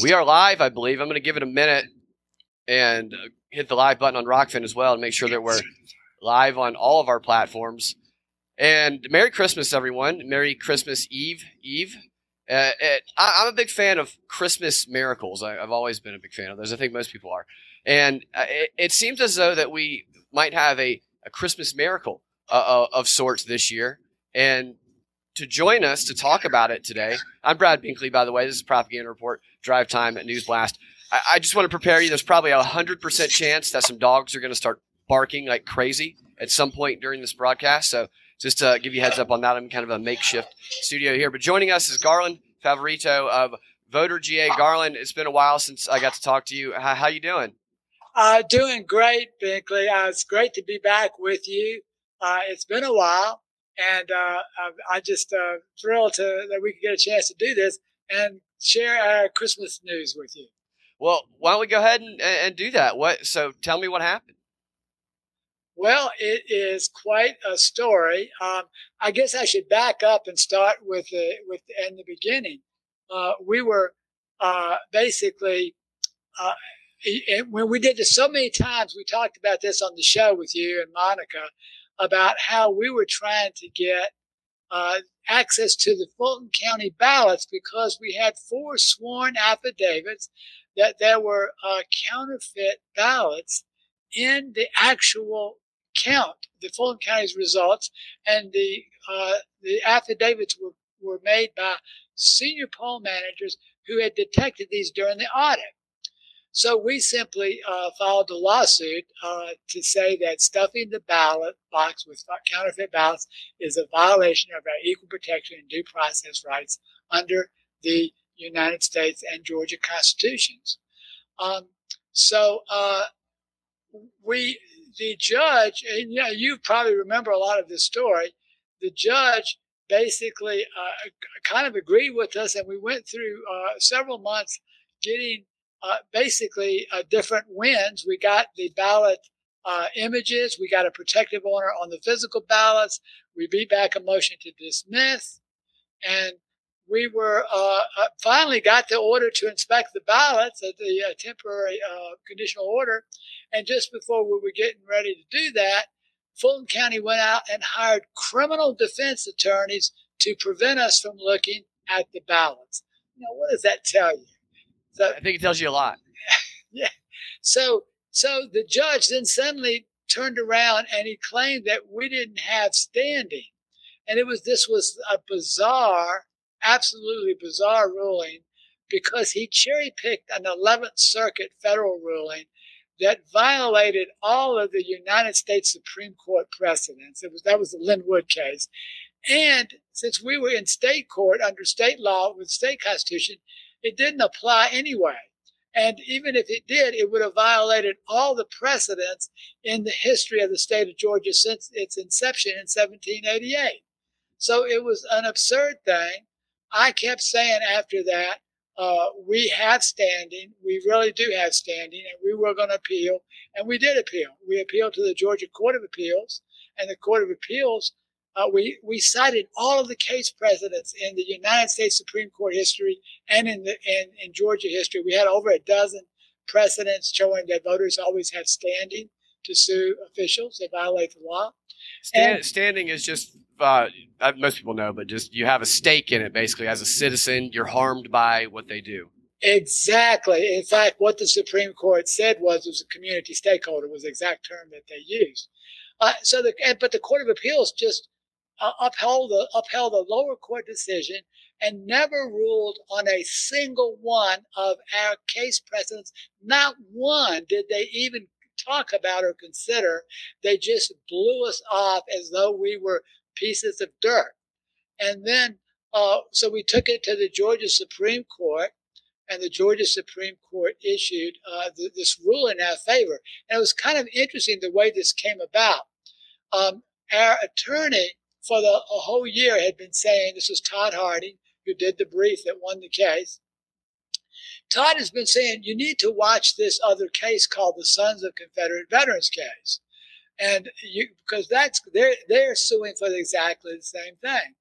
We are live, I believe. I'm going to give it a minute and hit the live button on Rokfin as well and make sure that we're live on all of our platforms. And Merry Christmas, everyone. Merry Christmas Eve. Eve. Uh, I, am a big fan of Christmas miracles. I, have always been a big fan of those. I think most people are. And uh, it, it, seems as though that we might have a, a Christmas miracle uh, uh of sorts this year. And to join us to talk about it today, I'm Brad Binkley, by the way. This is Propaganda Report, Drive Time at News Blast. I, I just want to prepare you. There's probably a 100% chance that some dogs are going to start barking like crazy at some point during this broadcast. So just to give you heads up on that, I'm kind of a makeshift studio here. But joining us is Garland Favorito of Voter GA. Garland, it's been a while since I got to talk to you. How, how you doing? Uh, doing great, Binkley. Uh, it's great to be back with you. Uh, it's been a while and uh, I just uh, thrilled to that we could get a chance to do this and share our Christmas news with you. Well, why don't we go ahead and, and do that? What? So, tell me what happened. Well, it is quite a story. Um, I guess I should back up and start with the with the, in the beginning. Uh, we were uh, basically uh, when we did this so many times. We talked about this on the show with you and Monica about how we were trying to get uh, access to the Fulton County ballots because we had four sworn affidavits that there were uh, counterfeit ballots in the actual count, the Fulton County's results, and the uh, the affidavits were, were made by senior poll managers who had detected these during the audit. So we simply uh, filed a lawsuit uh, to say that stuffing the ballot box with counterfeit ballots is a violation of our equal protection and due process rights under the United States and Georgia constitutions. Um, so uh, we, the judge, and you, know, you probably remember a lot of this story. The judge basically uh, kind of agreed with us, and we went through uh, several months getting uh, basically uh, different wins. We got the ballot uh, images. We got a protective order on the physical ballots. We beat back a motion to dismiss, and we were uh, uh, finally got the order to inspect the ballots, the temporary conditional order. And just before we were getting ready to do that, Fulton County went out and hired criminal defense attorneys to prevent us from looking at the ballots. Now, what does that tell you? So, I think it tells you a lot. yeah. So so the judge then suddenly turned around and he claimed that we didn't have standing. And it was this was a bizarre, absolutely bizarre ruling because he cherry picked an 11th Circuit federal ruling that violated all of the United States Supreme Court precedents. It was that was the Lin Wood case. And since we were in state court under state law with state constitution, it didn't apply anyway. And even if it did, it would have violated all the precedents in the history of the state of Georgia since its inception in 1788. So it was an absurd thing. I kept saying after that, uh, we have standing. We really do have standing, and we were going to appeal, and we did appeal. We appealed to the Georgia Court of Appeals, and the Court of Appeals uh, we, we cited all of the case precedents in the United States Supreme Court history and in, the, in, in Georgia history. We had over a dozen precedents showing that voters always have standing to sue officials that violate the law. Stand, and, standing is just uh, most people know, but just you have a stake in it. Basically, as a citizen, you're harmed by what they do. Exactly. In fact, what the Supreme Court said was it was a community stakeholder was the exact term that they used. Uh, so the but the Court of Appeals just uh, upheld the upheld the lower court decision and never ruled on a single one of our case precedents. Not one did they even talk about or consider. They just blew us off as though we were pieces of dirt. And then, uh, so we took it to the Georgia Supreme Court, and the Georgia Supreme Court issued uh, th- this rule in our favor. And it was kind of interesting the way this came about. Um, our attorney for the a whole year had been saying this was Todd Harding who did the brief that won the case. Todd has been saying you need to watch this other case called the Sons of Confederate Veterans case, and you because that's they're they're suing for exactly the same thing,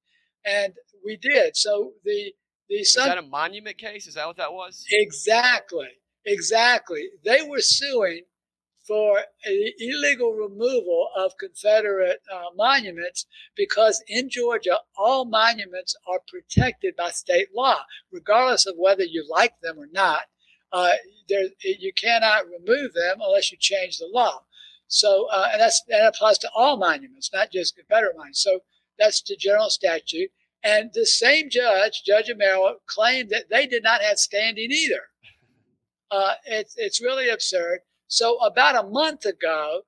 and we did. So the The Sun- Is that a monument case? Is that what that was? Exactly. Exactly. They were suing for illegal removal of Confederate uh, monuments because in Georgia, all monuments are protected by state law, regardless of whether you like them or not. Uh, there, you cannot remove them unless you change the law. So, uh, and that applies to all monuments, not just Confederate monuments. So that's the general statute. And the same judge, Judge Amero, claimed that they did not have standing either. Uh, it's it's really absurd. So about a month ago,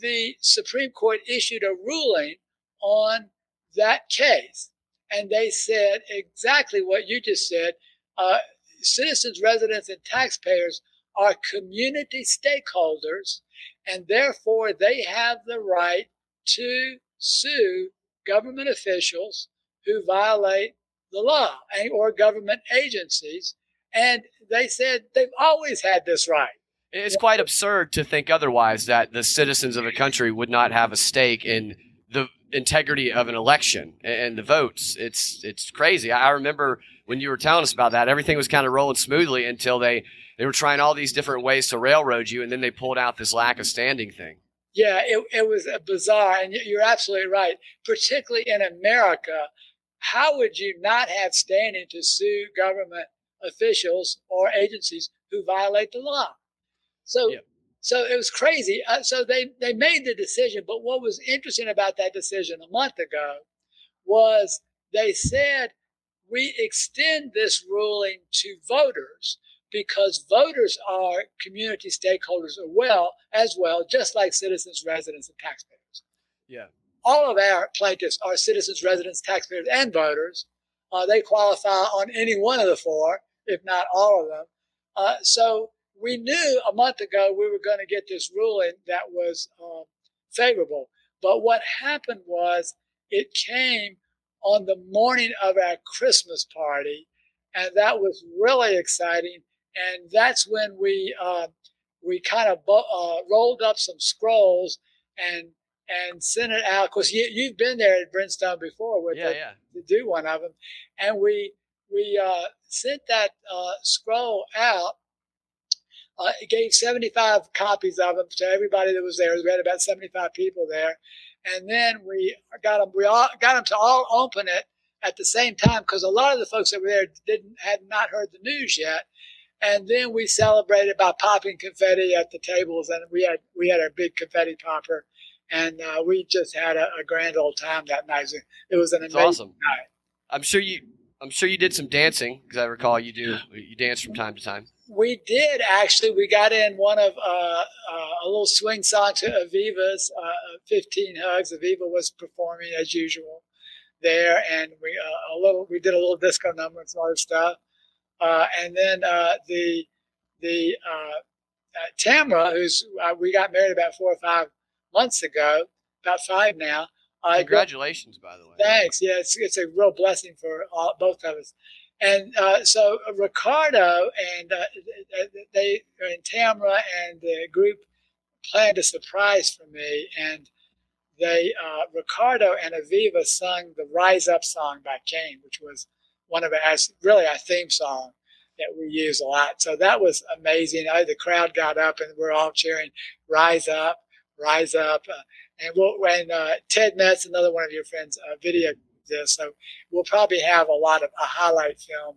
the Supreme Court issued a ruling on that case, and they said exactly what you just said. Uh, citizens, residents, and taxpayers are community stakeholders, and therefore they have the right to sue government officials who violate the law or government agencies. And they said they've always had this right. It's quite absurd to think otherwise that the citizens of a country would not have a stake in the integrity of an election and the votes. It's it's crazy. I remember when you were telling us about that, everything was kind of rolling smoothly until they they were trying all these different ways to railroad you, and then they pulled out this lack of standing thing. Yeah, it, it was bizarre, and you're absolutely right. Particularly in America, how would you not have standing to sue government officials or agencies who violate the law? So, yeah. so it was crazy. Uh, so they they made the decision. But what was interesting about that decision a month ago was they said we extend this ruling to voters because voters are community stakeholders as well, as well, just like citizens, residents, and taxpayers. Yeah. All of our plaintiffs are citizens, residents, taxpayers, and voters. Uh, they qualify on any one of the four, if not all of them. Uh, so we knew a month ago we were going to get this ruling that was um, favorable. But what happened was it came on the morning of our Christmas party, and that was really exciting. And that's when we uh, we kind of uh, rolled up some scrolls and and sent it out. Because you, you've been there at Brimstone before with yeah, yeah. to do one of them, and we we uh, sent that uh, scroll out uh, gave 75 copies of them to everybody that was there. We had about 75 people there. And then we got them, we all got them to all open it at the same time because a lot of the folks that were there didn't had not heard the news yet. And then we celebrated by popping confetti at the tables, and we had we had our big confetti popper, and uh, we just had a, a, grand old time that night. It was an amazing awesome. night. I'm sure you I'm sure you did some dancing because I recall you do you dance from time to time. We did actually. We got in one of uh, uh, a little swing song to Aviva's uh, 15 Hugs. Aviva was performing as usual there, and we uh, a little we did a little disco number and some other stuff. Uh, and then uh, the the Tamara, who's we got married about four or five months ago, about five now. Congratulations, by the way. Thanks. Yeah, it's, it's a real blessing for all, both of us. And uh, so Ricardo and uh, they and Tamara and the group planned a surprise for me, and they uh, Ricardo and Aviva sung the "Rise Up" song by Cain, which was one of our really our theme song that we use a lot. So that was amazing. I, the crowd got up and we're all cheering, "Rise Up, Rise Up." Uh, and we'll, when uh, Ted Metz, another one of your friends, uh, video this. So we'll probably have a lot of a highlight film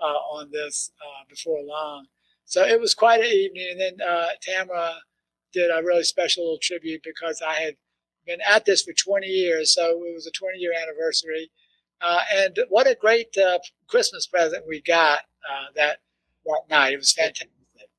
uh, on this uh, before long. So it was quite an evening. And then uh, Tamara did a really special little tribute because I had been at this for 20 years. So it was a 20 year anniversary. Uh, and what a great Christmas present we got that, that night. It was fantastic.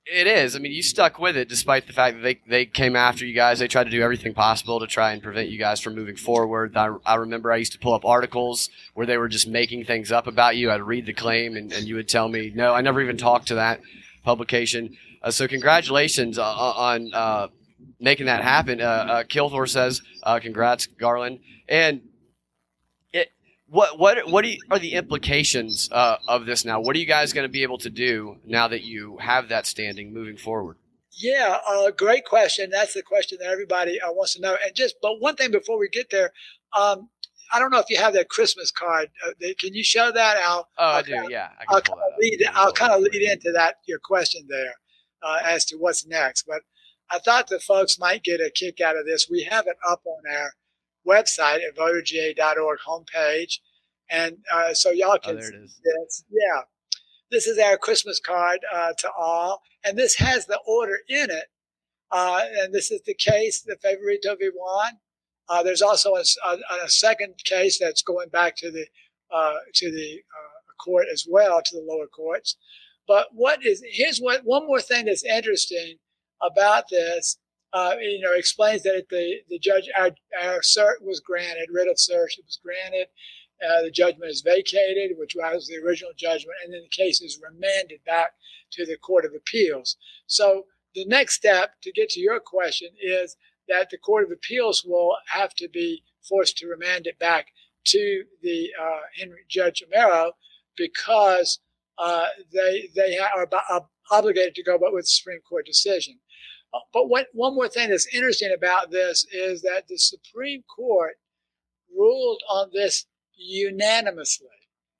It is. I mean, you stuck with it despite the fact that they, they came after you guys. They tried to do everything possible to try and prevent you guys from moving forward. I, I remember I used to pull up articles where they were just making things up about you. I'd read the claim and, and you would tell me, no, I never even talked to that publication. Uh, so, congratulations on uh, making that happen. Uh, uh Kilthor says, uh, congrats, Garland. And what what what you, are the implications uh, of this now? What are you guys going to be able to do now that you have that standing moving forward? Yeah, uh, great question. That's the question that everybody uh, wants to know. And just, but one thing before we get there, um, I don't know if you have that Christmas card. Uh, can you show that? I'll, oh, I'll I do. Kinda, yeah, I I'll kind of lead. I'll kind of lead into that your question there uh, as to what's next. But I thought the folks might get a kick out of this. We have it up on our website at voterga.org homepage, and uh, so y'all Oh, can there see it is. this. Yeah, this is our Christmas card uh, to all, and this has the order in it. Uh, and this is the case, the Favorito v. Wan. Uh, there's also a, a, a, second case that's going back to the uh, to the uh, court as well, to the lower courts. But what is here's what one more thing that's interesting about this. Uh, you know, explains that the the judge our, our cert was granted, writ of cert was granted. Uh, the judgment is vacated, which was the original judgment, and then the case is remanded back to the Court of Appeals. So the next step to get to your question is that the Court of Appeals will have to be forced to remand it back to the uh, Henry Judge Amero because uh, they they are obligated to go with the Supreme Court decision. But what, one more thing that's interesting about this is that the Supreme Court ruled on this unanimously.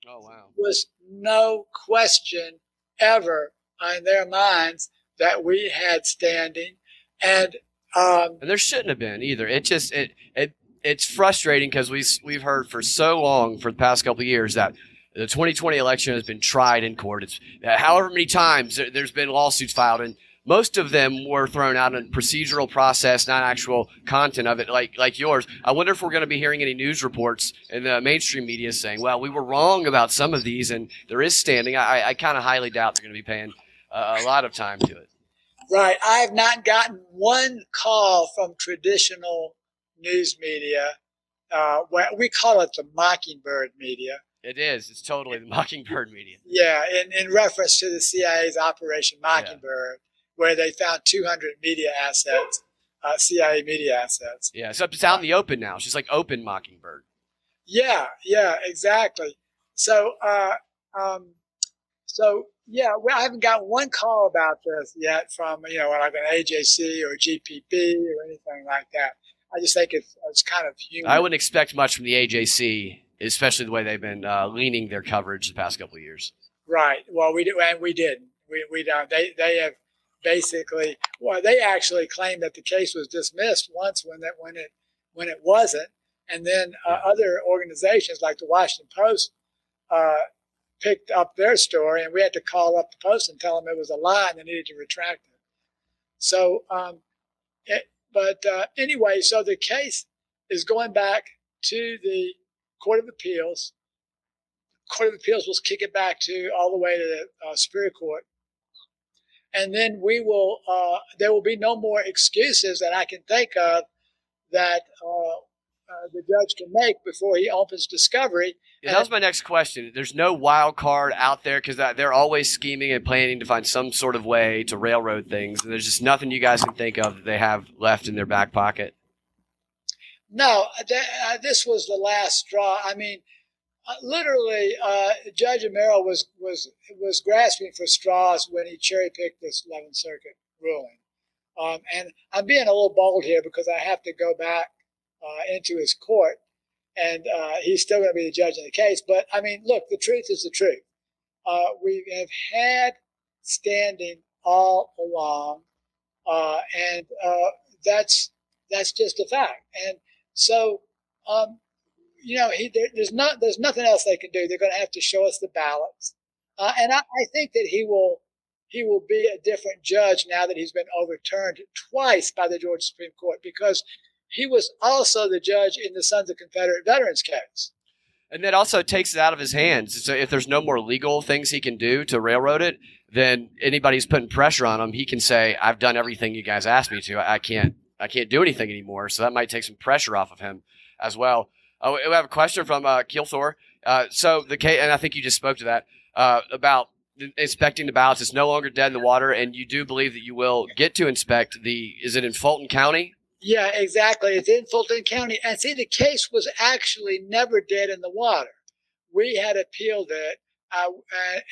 Oh wow! Was no question ever in their minds that we had standing, and um, and there shouldn't have been either. It just it it it's frustrating because we we've heard for so long for the past couple of years that the 2020 election has been tried in court. It's however many times there's been lawsuits filed, and most of them were thrown out in procedural process, not actual content of it, like like yours. I wonder if we're going to be hearing any news reports in the mainstream media saying, "Well, we were wrong about some of these, and there is standing." I, I kind of highly doubt they're going to be paying uh, a lot of time to it. Right. I have not gotten one call from traditional news media. Uh, we call it the Mockingbird media. It is. It's totally the Mockingbird media. Yeah, in, in reference to the CIA's Operation Mockingbird, yeah. Where they found 200 media assets, uh, CIA media assets. Yeah, so it's out in the open now. Just like open Mockingbird. Yeah, yeah, exactly. So, uh, um, so yeah, well, I haven't got one call about this yet from you know like an AJC or GPB or anything like that. I just think it's it's kind of human. I wouldn't expect much from the AJC, especially the way they've been uh, leaning their coverage the past couple of years. Right. Well, we did, and we didn't. We we don't. They they have basically. Well, they actually claimed that the case was dismissed once when that when it when it wasn't, and then uh, other organizations like the Washington Post uh, picked up their story, and we had to call up the Post and tell them it was a lie and they needed to retract it. So, um, it, but uh, anyway, so the case is going back to the Court of Appeals. Court of Appeals will kick it back to all the way to the uh, Superior Court, and then we will. Uh, there will be no more excuses that I can think of that uh, uh, the judge can make before he opens discovery. Yeah, that was my next question. There's no wild card out there because they're always scheming and planning to find some sort of way to railroad things. And there's just nothing you guys can think of that they have left in their back pocket. No, th- uh, this was the last straw. I mean, uh, literally, uh, Judge Amero was was was grasping for straws when he cherry picked this 11th Circuit ruling. Um, and I'm being a little bold here because I have to go back uh, into his court, and uh, he's still going to be the judge in the case. But I mean, look, the truth is the truth. Uh, we have had standing all along, uh, and uh, that's that's just a fact. And so, um, you know, he, there, there's not there's nothing else they can do. They're going to have to show us the ballots, uh, and I, I think that he will he will be a different judge now that he's been overturned twice by the Georgia Supreme Court because he was also the judge in the Sons of Confederate Veterans case. And that also takes it out of his hands. So if there's no more legal things he can do to railroad it, then anybody's putting pressure on him, he can say, "I've done everything you guys asked me to. I can't, I can't do anything anymore." So that might take some pressure off of him as well. Oh, we have a question from uh, Kilthor. Uh, so the case, and I think you just spoke to that uh, about inspecting the ballots. It's no longer dead in the water, and you do believe that you will get to inspect the. Is it in Fulton County? Yeah, exactly. It's in Fulton County. And see, the case was actually never dead in the water. We had appealed it. Uh,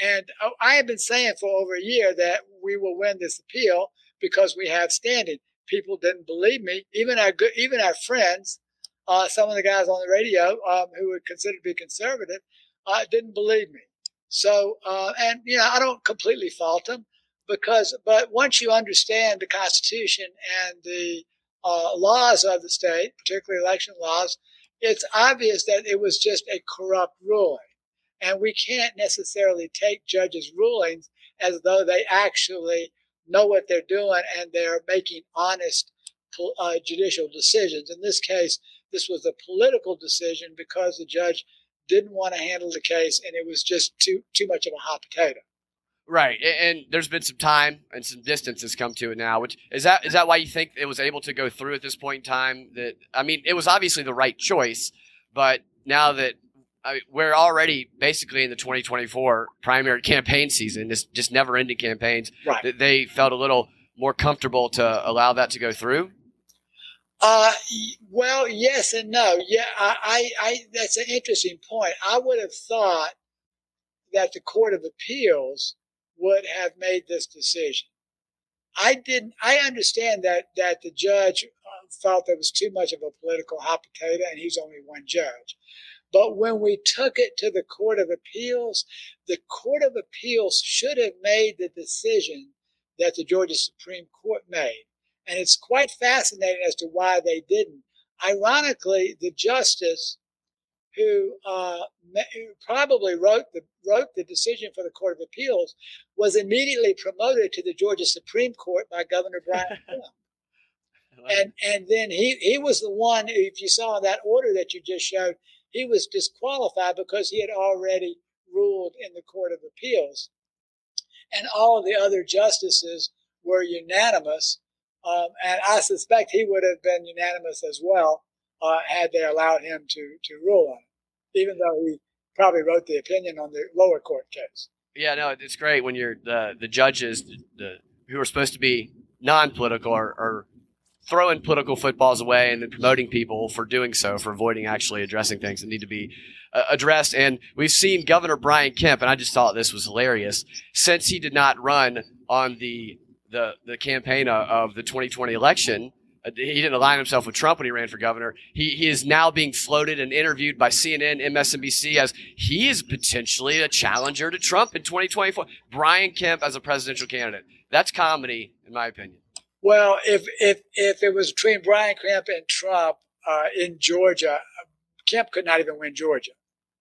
and oh, I have been saying for over a year that we will win this appeal because we have standing. People didn't believe me. Even our good, even our friends uh, some of the guys on the radio um, who were considered to be conservative uh, didn't believe me. So, uh, and you know, I don't completely fault them because, but once you understand the Constitution and the uh, laws of the state, particularly election laws, it's obvious that it was just a corrupt ruling. And we can't necessarily take judges' rulings as though they actually know what they're doing and they're making honest uh, judicial decisions. In this case, this was a political decision because the judge didn't want to handle the case and it was just too too much of a hot potato. Right, and there's been some time and some distance has come to it now. Which is that is that why you think it was able to go through at this point in time? That I mean, it was obviously the right choice, but now that I mean, we're already basically in the 2024 primary campaign season, this just never-ending campaigns. Right. That they felt a little more comfortable to allow that to go through. Uh, well, yes and no. Yeah, I, I, I that's an interesting point. I would have thought that the Court of Appeals would have made this decision. I didn't. I understand that that the judge uh, felt there was too much of a political hot potato, and he's only one judge. But when we took it to the Court of Appeals, the Court of Appeals should have made the decision that the Georgia Supreme Court made. And it's quite fascinating as to why they didn't. Ironically, the justice who, uh, who probably wrote the, wrote the decision for the Court of Appeals was immediately promoted to the Georgia Supreme Court by Governor Brian and and then he he was the one if you saw that order that you just showed he was disqualified because he had already ruled in the Court of Appeals. And all of the other justices were unanimous. Um, and I suspect he would have been unanimous as well uh, had they allowed him to, to rule on it, even though he probably wrote the opinion on the lower court case. Yeah, no, it's great when you're the the judges the, the who are supposed to be non-political are, are throwing political footballs away and then promoting people for doing so, for avoiding actually addressing things that need to be uh, addressed. And we've seen Governor Brian Kemp, and I just thought this was hilarious, since he did not run on the the, the campaign of the 2020 election. Uh, he didn't align himself with Trump when he ran for governor. He, he is now being floated and interviewed by CNN, MSNBC as he is potentially a challenger to Trump in 2024. Brian Kemp as a presidential candidate. That's comedy, in my opinion. Well, if if if it was between Brian Kemp and Trump uh, in Georgia, Kemp could not even win Georgia.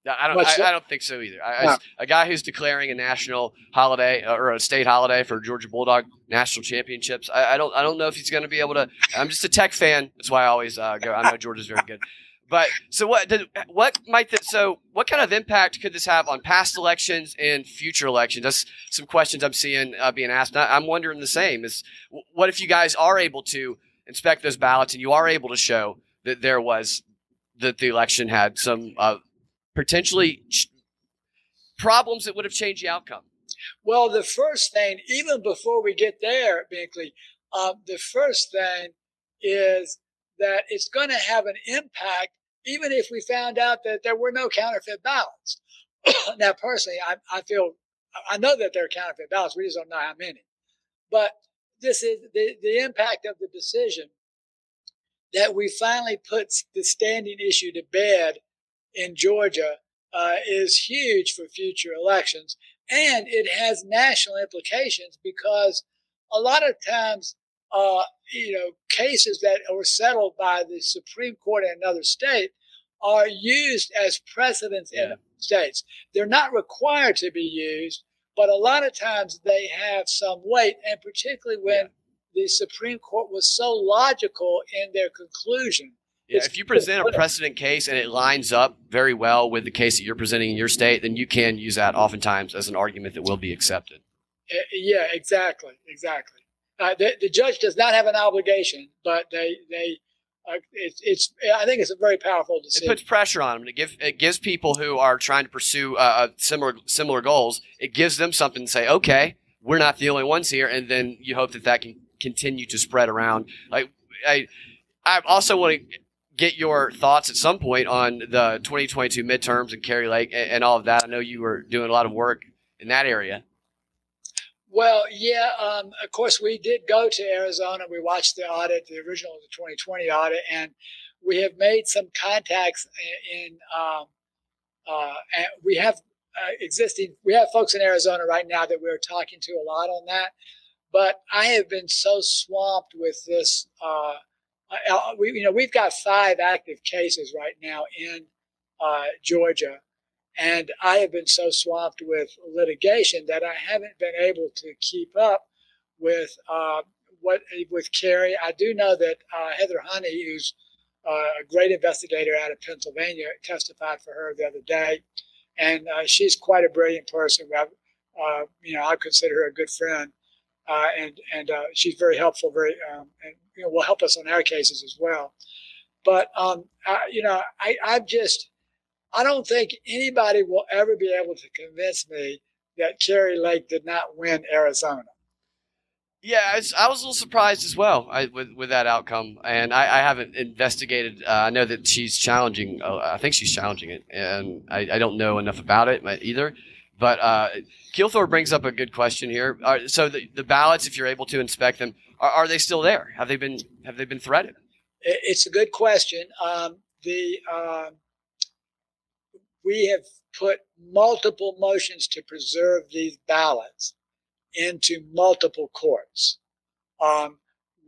I don't. I, I, don't think so either. I, no. A guy who's declaring a national holiday uh, or a state holiday for Georgia Bulldog national championships. I, I don't. I don't know if he's going to be able to. I'm just a tech fan. That's why I always uh, go. I know Georgia's very good. But so what? Did, what might that? So what kind of impact could this have on past elections and future elections? That's some questions I'm seeing uh, being asked. I, am wondering the same. Is what if you guys are able to inspect those ballots and you are able to show that there was that the election had some uh, potentially ch- problems that would have changed the outcome? Well, the first thing, even before we get there, Binkley, um, the first thing is that it's going to have an impact even if we found out that there were no counterfeit ballots. now, personally, I, I feel, I know that there are counterfeit ballots. We just don't know how many. But this is the, the impact of the decision that we finally put the standing issue to bed in Georgia uh, is huge for future elections. And it has national implications because a lot of times uh, you know, cases that were settled by the Supreme Court in another state are used as precedents yeah. in states. They're not required to be used, but a lot of times they have some weight, and particularly when yeah. the Supreme Court was so logical in their conclusion. Yeah, if you present a precedent case and it lines up very well with the case that you're presenting in your state, then you can use that oftentimes as an argument that will be accepted. Yeah, exactly, exactly. Uh, the, the, judge does not have an obligation, but they they uh, it's it's I think it's a very powerful decision. It puts pressure on them. It give it gives people who are trying to pursue uh, uh, similar similar goals. It gives them something to say. Okay, we're not the only ones here, and then you hope that that can continue to spread around. Like I, I also want to get your thoughts at some point on the 2022 midterms and Kari Lake and, and all of that. I know you were doing a lot of work in that area. Well, yeah. Um, of course, we did go to Arizona. We watched the audit, the original, the 2020 audit, and we have made some contacts in. Um, uh, we have uh, existing. We have folks in Arizona right now that we're talking to a lot on that. But I have been so swamped with this. Uh, we, you know, we've got five active cases right now in uh, Georgia, and I have been so swamped with litigation that I haven't been able to keep up with uh, what with Kari. I do know that uh, Heather Honey, who's uh, a great investigator out of Pennsylvania, testified for her the other day, and uh, she's quite a brilliant person. You know, I consider her a good friend, uh, and and uh, she's very helpful, very um, and you know, will help us on our cases as well. But um, I, you know, I I've just I don't think anybody will ever be able to convince me that Kari Lake did not win Arizona. Yeah, I was, a little surprised as well I, with with that outcome, and I, I haven't investigated. Uh, I know that she's challenging. Uh, I think she's challenging it, and I, I, don't know enough about it either. But uh, Keelthorpe brings up a good question here. Uh, so the, the ballots, if you're able to inspect them, are, are, they still there? Have they been have they been threaded? It's a good question. Um, the um, we have put multiple motions to preserve these ballots into multiple courts. Um,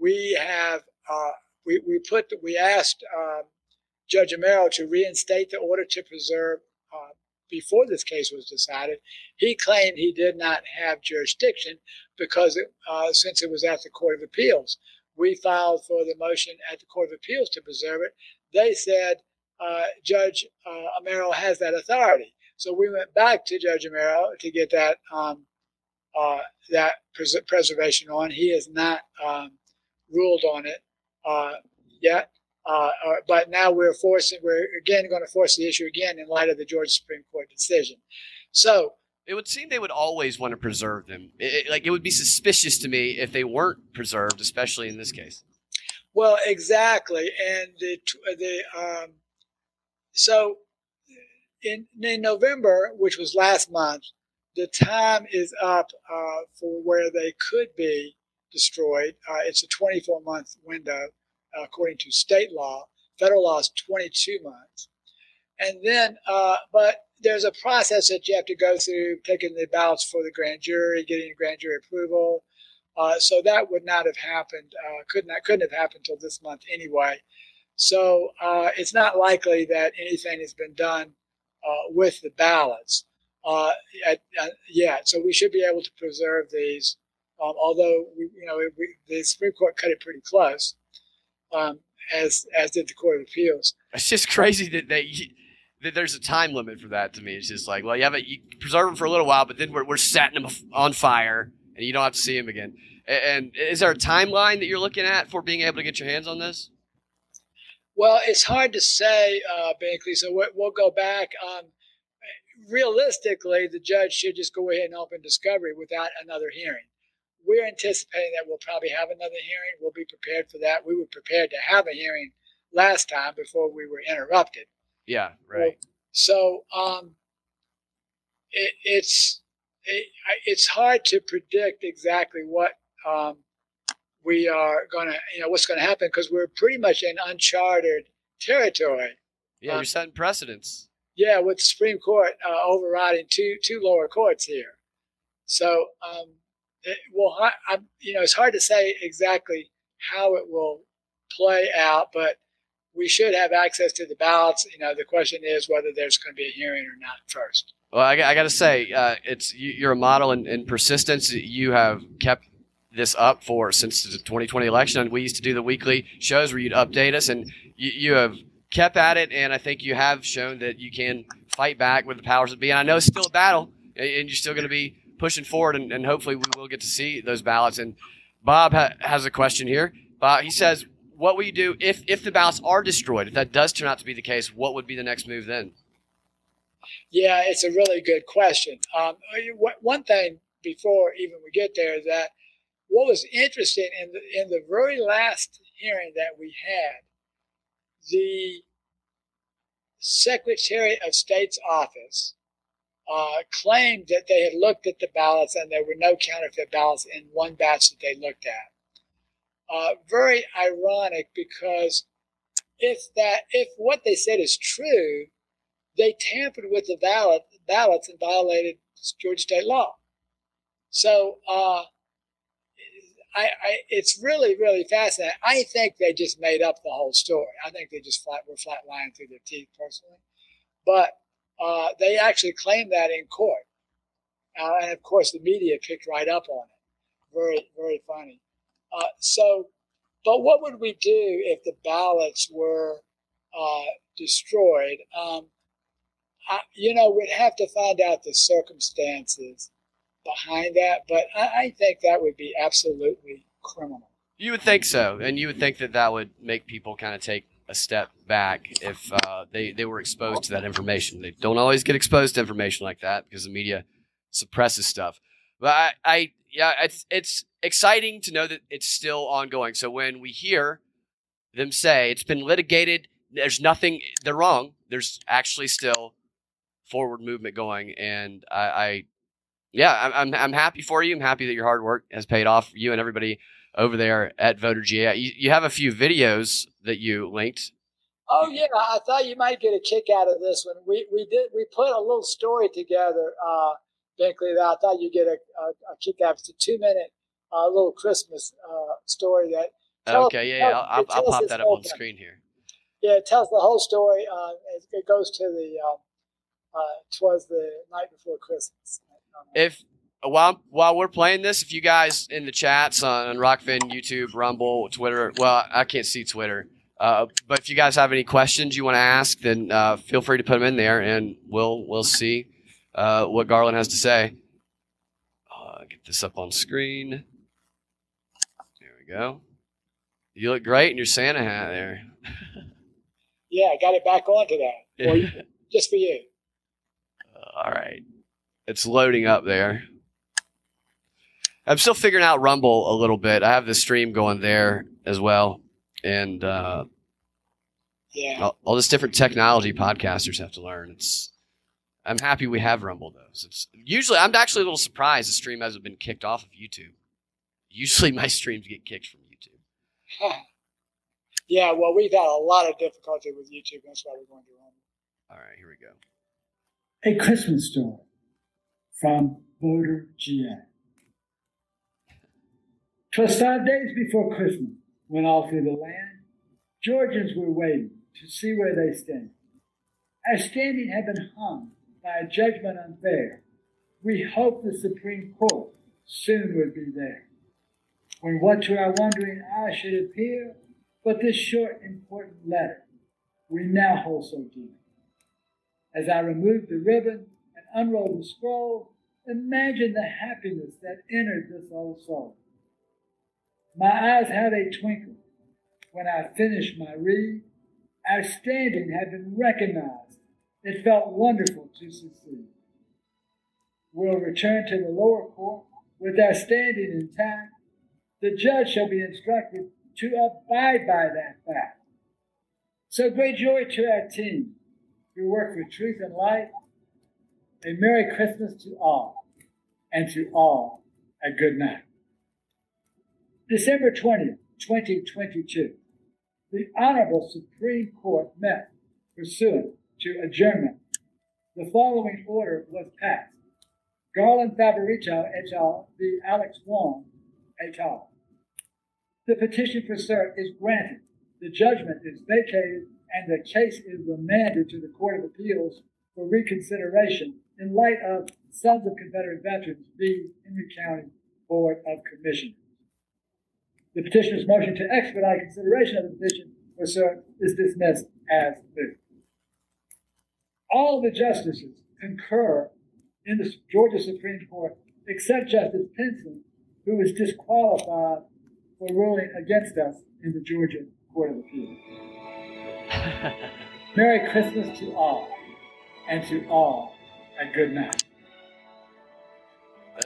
we have uh, we, we put we asked uh, Judge Amero to reinstate the order to preserve uh, before this case was decided. He claimed he did not have jurisdiction because it, uh, since it was at the Court of Appeals, we filed for the motion at the Court of Appeals to preserve it. They said uh, Judge uh, Amero has that authority. So we went back to Judge Amero to get that um, uh, that pres- preservation on. He has not um, ruled on it uh, yet, uh, uh, but now we're forcing. We're again going to force the issue again in light of the Georgia Supreme Court decision. So it would seem they would always want to preserve them. It, like it would be suspicious to me if they weren't preserved, especially in this case. Well, exactly, and the the um, so in in November, which was last month, the time is up uh, for where they could be destroyed. Uh, it's a 24 month window according to state law. Federal law is 22 months. And then, uh, but there's a process that you have to go through, taking the ballots for the grand jury, getting grand jury approval. Uh, so that would not have happened, uh, could not, couldn't have happened until this month anyway. So it's not likely that anything has been done with the ballots uh, at, at, yeah, so we should be able to preserve these. Um, although we, you know we, the Supreme Court cut it pretty close, um, as as did the Court of Appeals. It's just crazy that they that there's a time limit for that. To me, it's just like, well, you have a, you preserve them for a little while, but then we're we're setting them on fire, and you don't have to see them again. And, and is there a timeline that you're looking at for being able to get your hands on this? Well, it's hard to say, uh, Binkley. So we'll go back. Um, realistically, the judge should just go ahead and open discovery without another hearing. We're anticipating that we'll probably have another hearing. We'll be prepared for that. We were prepared to have a hearing last time before we were interrupted. Yeah, right. So um, it, it's it, it's hard to predict exactly what um, we are going to, you know, what's going to happen because we're pretty much in uncharted territory. Yeah, um, you're setting precedents. Yeah, with the Supreme Court uh, overriding two two lower courts here. So, um, it, well, I, I, you know, it's hard to say exactly how it will play out, but we should have access to the ballots. You know, the question is whether there's going to be a hearing or not first. Well, I, I got to say, uh, it's you're a model in, in, persistence. You have kept this up for since the 2020 election. We used to do the weekly shows where you'd update us, and you, you have kept at it, and I think you have shown that you can fight back with the powers that be. And I know it's still a battle, and you're still going to be pushing forward, and, and, hopefully we will get to see those ballots. And Bob ha- has a question here. Bob, he says, "What will you do if if the ballots are destroyed? If that does turn out to be the case, what would be the next move then?" Yeah, it's a really good question. Um, one thing before even we get there is that what was interesting in the in the very last hearing that we had the Secretary of State's office uh, claimed that they had looked at the ballots and there were no counterfeit ballots in one batch that they looked at. Uh, very ironic because if that if what they said is true, they tampered with the ballot ballots and violated Georgia state law. So uh, I, I, it's really, really fascinating. I think they just made up the whole story. I think they just flat were flat lying through their teeth, personally. But uh, they actually claimed that in court, uh, and of course the media picked right up on it. Very, very funny. Uh, so, but what would we do if the ballots were uh, destroyed? Um, I, you know, we'd have to find out the circumstances behind that, but I, I think that would be absolutely criminal. You would think so, and you would think that that would make people kind of take a step back if uh, they they were exposed to that information. They don't always get exposed to information like that because the media suppresses stuff. But I, I yeah, it's it's exciting to know that it's still ongoing. So when we hear them say it's been litigated, there's nothing they're wrong. There's actually still forward movement going, and I, I yeah, I'm, I'm happy for you. I'm happy that your hard work has paid off. You and everybody over there at Voter GA. You, you have a few videos that you linked. Oh yeah, I thought you might get a kick out of this one. We we did we put a little story together, uh, Binkley. That I thought you'd get a, a, a kick out. It's a two minute uh, little Christmas uh, story that. okay, yeah, yeah. I'll, I'll pop that up on the screen here. Yeah, it tells the whole story. Uh, it, it, goes to the. Um, uh, twas the night before Christmas if while while we're playing this, if you guys in the chats on, on Rokfin, YouTube, Rumble, Twitter, well, I can't see Twitter. Uh, but if you guys have any questions you want to ask, then uh, feel free to put them in there, and we'll we'll see uh, what Garland has to say. Uh, get this up on screen. There we go. You look great in your Santa hat there. yeah, I got it back onto that. just for you. All right. It's loading up there. I'm still figuring out Rumble a little bit. I have the stream going there as well, and uh, yeah, all, all, this different technology podcasters have to learn. It's I'm happy we have Rumble though. It's usually I'm actually a little surprised the stream hasn't been kicked off of YouTube. Usually my streams get kicked from YouTube. Huh. Yeah, well, we've had a lot of difficulty with YouTube. That's why we're going to Rumble. All right, here we go. A Christmas story from Voter GA. Twas five days before Christmas, when all through the land, Georgians were waiting to see where they stand. As standing had been hung by a judgment unfair, we hoped the Supreme Court soon would be there. When what to our wondering eyes should appear but this short, important letter we now hold so dear. As I removed the ribbon and unrolled the scroll, Imagine the happiness that entered this old soul. My eyes had a twinkle when I finished my read. Our standing had been recognized. It felt wonderful to succeed. We'll return to the lower court with our standing intact. The judge shall be instructed to abide by that fact. So great joy to our team who work for truth and light a Merry Christmas to all, and to all a good night. December 20th, 2022, the Honorable Supreme Court met pursuant to adjournment. The following order was passed. Garland Favorito et al. v. Alex Wan et al. The petition for cert is granted. The judgment is vacated and the case is remanded to the Court of Appeals for reconsideration in light of Sons of Confederate Veterans v. Henry County Board of Commissioners. The petitioner's motion to expedite consideration of the petition for cert is dismissed as moot. All the justices concur in the Georgia Supreme Court except Justice Pinson, who was disqualified for ruling against us in the Georgia Court of Appeals. Merry Christmas to all, and to all a good night.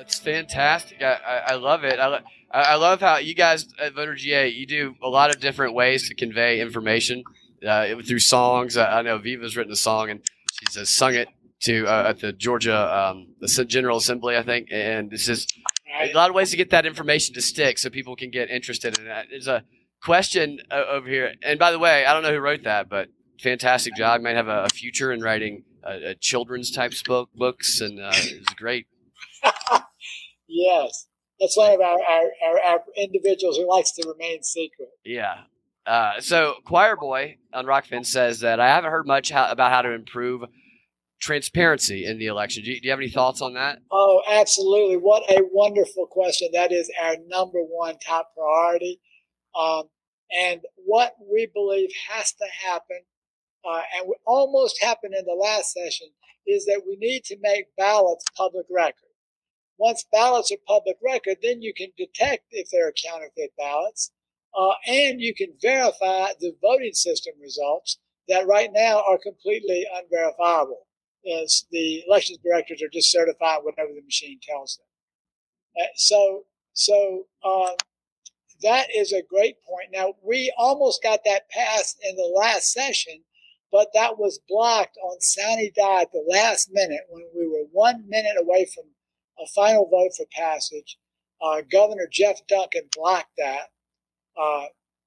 That's fantastic. I, I, love it. I, I love how you guys at Voter GA you do a lot of different ways to convey information uh, through songs. I, know Viva's written a song and she's uh, sung it to uh, at the Georgia um, the General Assembly, I think, and it's just a lot of ways to get that information to stick so people can get interested in it. There's a question uh, over here. And by the way, I don't know who wrote that, but fantastic job. Might have a, future in writing children's type book, books, and uh, it's great. yes, that's one of our, our, our, our, individuals who likes to remain secret. Yeah. Uh, so Choir Boy on Rokfin says that I haven't heard much how, about how to improve transparency in the election. Do you, do you have any thoughts on that? Oh, absolutely. What a wonderful question. That is our number one top priority. Um, and what we believe has to happen, uh, and almost happened in the last session, is that we need to make ballots public record. Once ballots are public record, then you can detect if there are counterfeit ballots, uh, and you can verify the voting system results that right now are completely unverifiable as the elections directors are just certifying whatever the machine tells them. Uh, so, so uh, that is a great point. Now we almost got that passed in the last session, but that was blocked on Sine Die at the last minute when we were one minute away from a final vote for passage. Uh, Governor Geoff Duncan blocked that. Uh,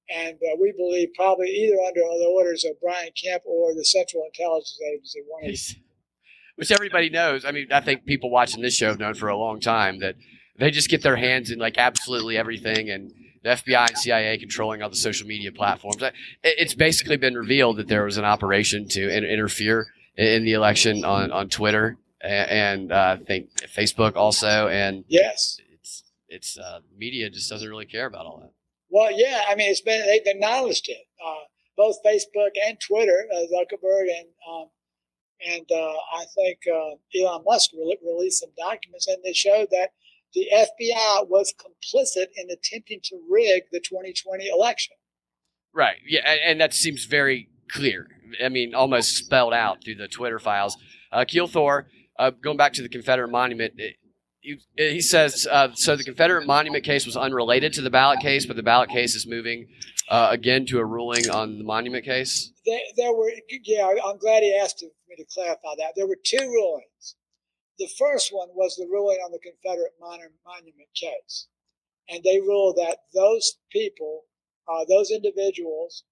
and uh, we believe probably either under the orders of Brian Kemp or the Central Intelligence Agency, which everybody knows. I mean, I think people watching this show have known for a long time that they just get their hands in like absolutely everything, and the FBI and CIA controlling all the social media platforms. It's basically been revealed that there was an operation to interfere in the election on on Twitter and uh, I think Facebook also, and yes, it's it's uh, media just doesn't really care about all that. Well, yeah, I mean, it's been they've acknowledged it. Uh, both Facebook and Twitter, uh, Zuckerberg and um, and uh, I think uh, Elon Musk re- released some documents, and they showed that the FBI was complicit in attempting to rig the 2020 election. Right. Yeah, and, and that seems very clear. I mean, almost spelled out through the Twitter files. Uh, Keel Thor, uh, going back to the Confederate monument, it, he, says uh, so. The Confederate monument case was unrelated to the ballot case, but the ballot case is moving uh, again to a ruling on the monument case. There, there were, yeah. I'm glad he asked me to clarify that. There were two rulings. The first one was the ruling on the Confederate mon- monument case, and they ruled that those people, uh, those individuals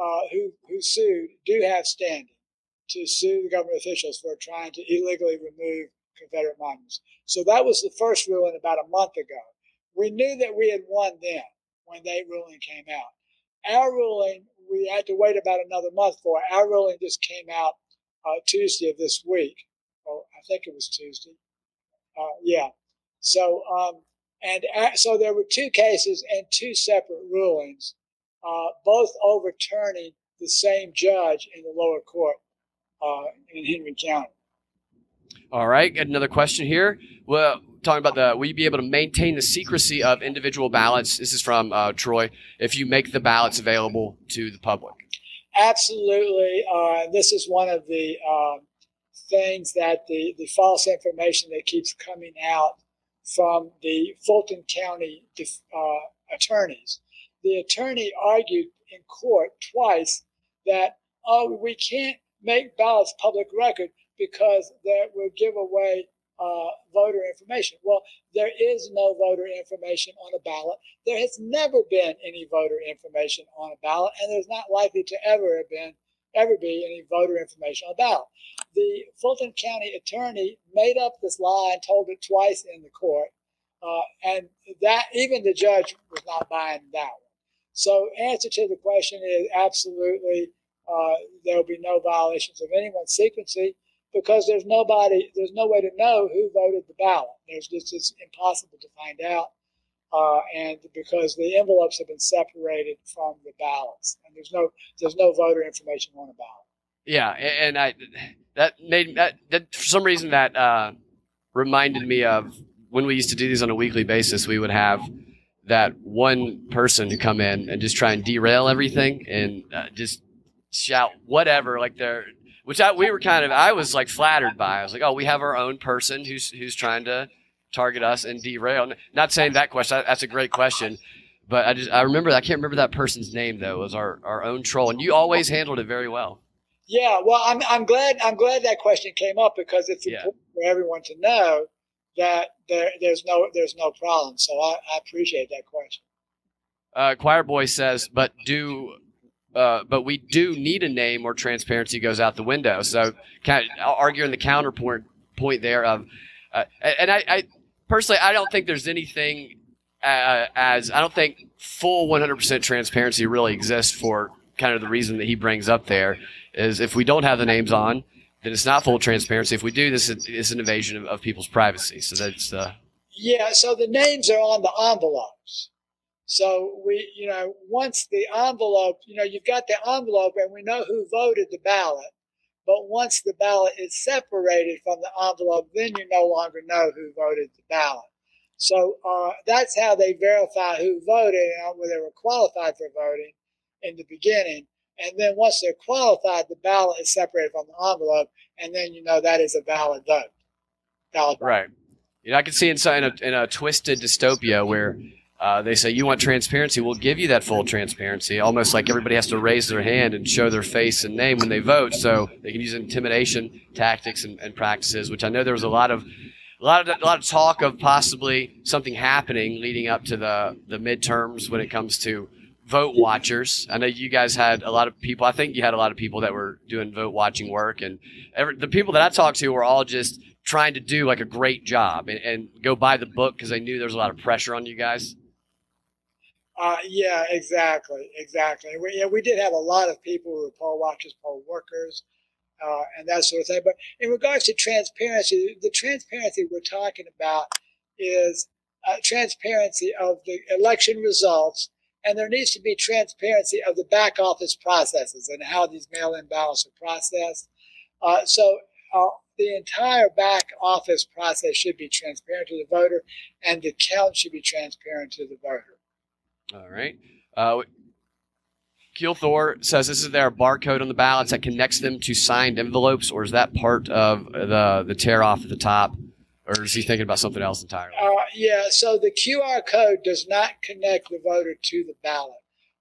uh, who who sued, do have standing to sue the government officials for trying to illegally remove Confederate monuments. So that was the first ruling about a month ago. We knew that we had won then when that ruling came out. Our ruling, we had to wait about another month for. Our ruling just came out uh, Tuesday of this week. Oh, I think it was Tuesday. Uh, yeah. So, um, and uh, so there were two cases and two separate rulings, uh, both overturning the same judge in the lower court uh, in Henry County. All right, got another question here. Well, talking about the will you be able to maintain the secrecy of individual ballots? This is from uh, Troy. If you make the ballots available to the public. Absolutely. Uh, this is one of the uh, things that the, the false information that keeps coming out from the Fulton County uh, attorneys. The attorney argued in court twice that, oh, we can't make ballots public record because that would give away uh, voter information. Well, there is no voter information on a ballot. There has never been any voter information on a ballot, and there's not likely to ever have been ever be any voter information on a ballot. The Fulton County attorney made up this lie and told it twice in the court, uh, and that even the judge was not buying that one. So, answer to the question is absolutely uh, there will be no violations of anyone's secrecy because there's nobody, there's no way to know who voted the ballot. There's just it's impossible to find out, uh, and because the envelopes have been separated from the ballots, and there's no there's no voter information on a ballot. Yeah, and I that made that, that for some reason that uh, reminded me of when we used to do these on a weekly basis. We would have that one person to come in and just try and derail everything and uh, just shout whatever like they're which I, we were kind of I was like flattered by. I was like, oh, we have our own person who's who's trying to target us and derail. Not saying that question. That's a great question, but I just I remember I can't remember that person's name though. It was our our own troll, and you always handled it very well. Yeah, well, I'm I'm glad I'm glad that question came up because it's yeah. important for everyone to know that there there's no there's no problem. So I, I appreciate that question. Uh, Choir Boy says, but do uh, but we do need a name or transparency goes out the window. So, kind of arguing the counterpoint point there of, uh, and I, I, personally, I don't think there's anything uh, as I don't think full 100% transparency really exists for kind of the reason that he brings up there is if we don't have the names on, then it's not full transparency. If we do, this is an invasion of, of people's privacy. So that's uh, yeah. So the names are on the envelopes. So we, you know, once the envelope, you know, you've got the envelope and we know who voted the ballot. But once the ballot is separated from the envelope, then you no longer know who voted the ballot. So uh, that's how they verify who voted and whether they were qualified for voting in the beginning. And then once they're qualified, the ballot is separated from the envelope, and then you know that is a valid vote. Valid vote. Right. You know, I can see inside in a, in a twisted dystopia where uh, they say you want transparency. We'll give you that full transparency. Almost like everybody has to raise their hand and show their face and name when they vote, so they can use intimidation tactics and, and practices. Which I know there was a lot of a lot of a lot of talk of possibly something happening leading up to the the midterms when it comes to vote watchers. I know you guys had a lot of people. I think you had a lot of people that were doing vote watching work, and every, the people that I talked to were all just trying to do like a great job and, and go by the book because they knew there was a lot of pressure on you guys. Uh, yeah, exactly, exactly. We, yeah, we did have a lot of people who were poll watchers, poll workers, uh, and that sort of thing. But in regards to transparency, the transparency we're talking about is uh, transparency of the election results, and there needs to be transparency of the back office processes and how these mail-in ballots are processed. Uh, so uh, the entire back office process should be transparent to the voter, and the count should be transparent to the voter. All right. Uh, Keel Thor says this is their barcode on the ballots that connects them to signed envelopes, or is that part of the the tear off at the top, or is he thinking about something else entirely? Uh, yeah. So the QR code does not connect the voter to the ballot.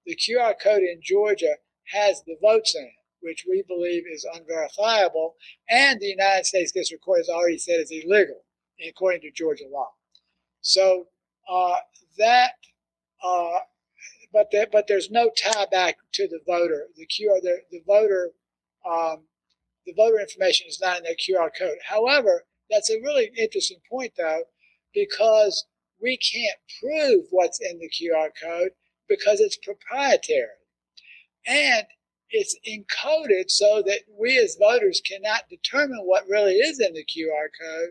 The QR code in Georgia has the votes in it, which we believe is unverifiable, and the United States District Court has already said is illegal according to Georgia law. So uh, that uh, but there, but there's no tie back to the voter. The QR, the, the voter, um, the voter information is not in that QR code. However, that's a really interesting point though, because we can't prove what's in the QR code because it's proprietary. And it's encoded so that we as voters cannot determine what really is in the QR code.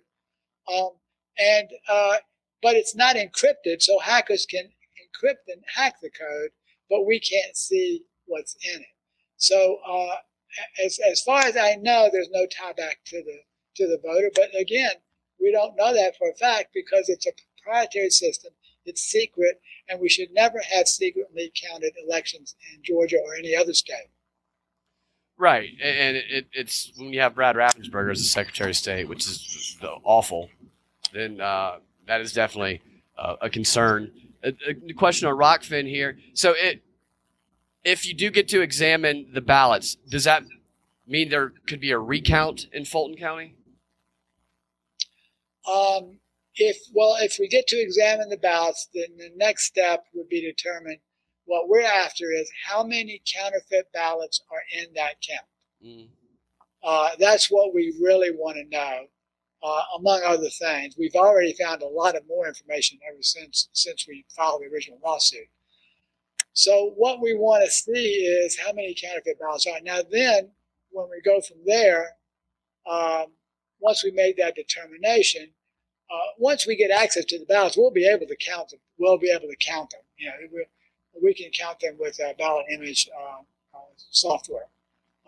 Um, and, uh, but it's not encrypted, so hackers can encrypt and hack the code, but we can't see what's in it. So uh, as, as far as I know, there's no tie back to the to the voter. But again, we don't know that for a fact because it's a proprietary system. It's secret, and we should never have secretly counted elections in Georgia or any other state. Right, and it, it's when you have Brad Raffensperger as the Secretary of State, which is awful, then uh, that is definitely uh, a concern a, a question on Rokfin here. So it, if you do get to examine the ballots, does that mean there could be a recount in Fulton County? Um, if well, if we get to examine the ballots, then the next step would be determine what we're after is how many counterfeit ballots are in that count. Mm. Uh, that's what we really want to know uh, among other things. We've already found a lot of more information ever since since we filed the original lawsuit. So what we want to see is how many counterfeit ballots are. Now then, when we go from there, um, once we make that determination, uh, once we get access to the ballots, we'll be able to count them. We'll be able to count them. You know, we, we can count them with uh, ballot image uh, software.